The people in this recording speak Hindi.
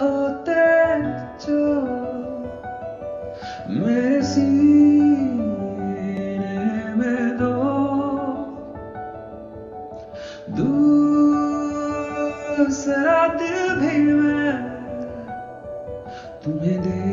होते में दो। दूसरा दिल भी मैं तुम्हें दे